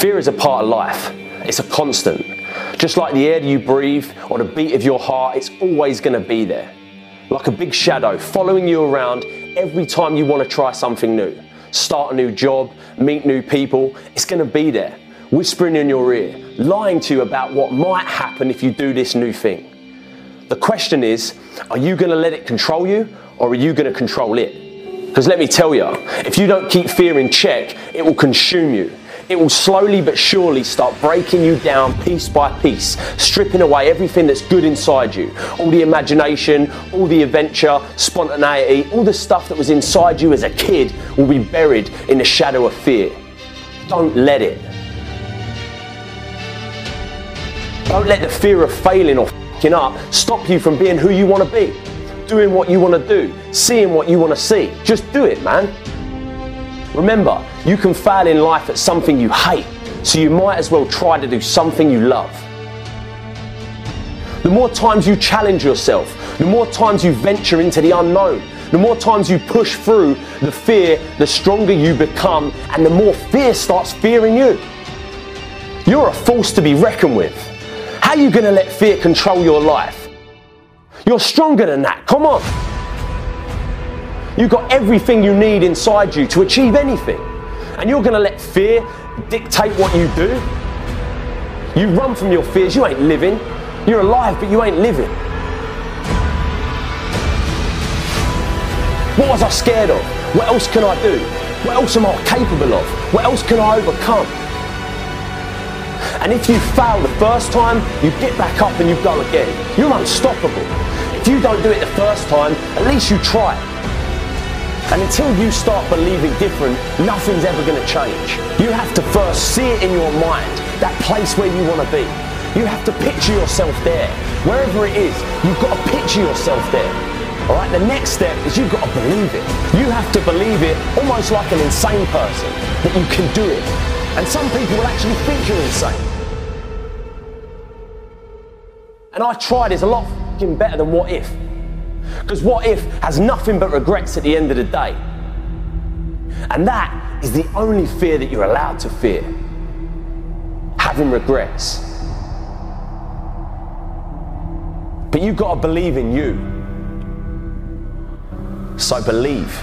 Fear is a part of life, it's a constant. Just like the air you breathe or the beat of your heart, it's always going to be there. Like a big shadow following you around every time you want to try something new. Start a new job, meet new people, it's going to be there, whispering in your ear, lying to you about what might happen if you do this new thing. The question is, are you going to let it control you or are you going to control it? Because let me tell you, if you don't keep fear in check, it will consume you. It will slowly but surely start breaking you down piece by piece, stripping away everything that's good inside you. All the imagination, all the adventure, spontaneity, all the stuff that was inside you as a kid will be buried in the shadow of fear. Don't let it. Don't let the fear of failing or fing up stop you from being who you want to be, doing what you want to do, seeing what you want to see. Just do it, man. Remember, you can fail in life at something you hate, so you might as well try to do something you love. The more times you challenge yourself, the more times you venture into the unknown, the more times you push through the fear, the stronger you become, and the more fear starts fearing you. You're a force to be reckoned with. How are you going to let fear control your life? You're stronger than that. Come on. You've got everything you need inside you to achieve anything. And you're going to let fear dictate what you do? You run from your fears, you ain't living. You're alive, but you ain't living. What was I scared of? What else can I do? What else am I capable of? What else can I overcome? And if you fail the first time, you get back up and you go again. You're unstoppable. If you don't do it the first time, at least you try it. And until you start believing different, nothing's ever going to change. You have to first see it in your mind, that place where you want to be. You have to picture yourself there. Wherever it is, you've got to picture yourself there. All right, the next step is you've got to believe it. You have to believe it almost like an insane person that you can do it. And some people will actually think you're insane. And I tried is a lot better than what if. Because what if has nothing but regrets at the end of the day? And that is the only fear that you're allowed to fear having regrets. But you've got to believe in you. So believe.